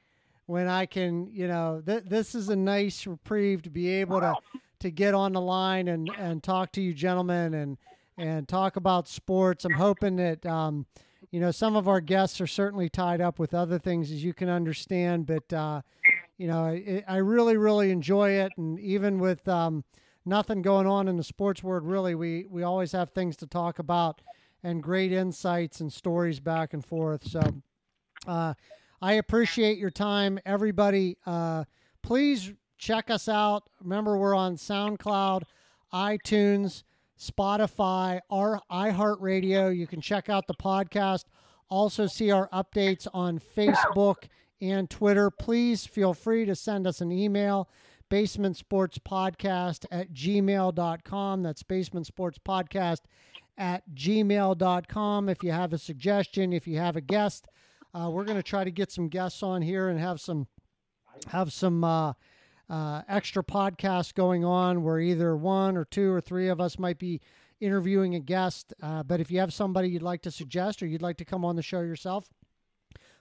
when I can, you know, th- this is a nice reprieve to be able to to get on the line and and talk to you gentlemen and and talk about sports. I'm hoping that um, you know some of our guests are certainly tied up with other things as you can understand, but uh, you know I, I really really enjoy it, and even with um, nothing going on in the sports world, really we we always have things to talk about and great insights and stories back and forth. So. Uh, I appreciate your time, everybody. Uh, please check us out. Remember, we're on SoundCloud, iTunes, Spotify, our iHeartRadio. You can check out the podcast. Also, see our updates on Facebook and Twitter. Please feel free to send us an email, basement sports podcast at gmail.com. That's basement sports podcast at gmail.com. If you have a suggestion, if you have a guest, uh, we're going to try to get some guests on here and have some have some uh, uh, extra podcasts going on where either one or two or three of us might be interviewing a guest. Uh, but if you have somebody you'd like to suggest or you'd like to come on the show yourself,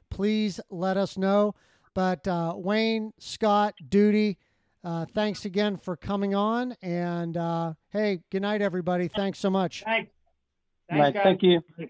please let us know. But uh, Wayne, Scott, Duty, uh, thanks again for coming on. And uh, hey, good night, everybody. Thanks so much. Thanks. Right, Thanks, guys. thank you.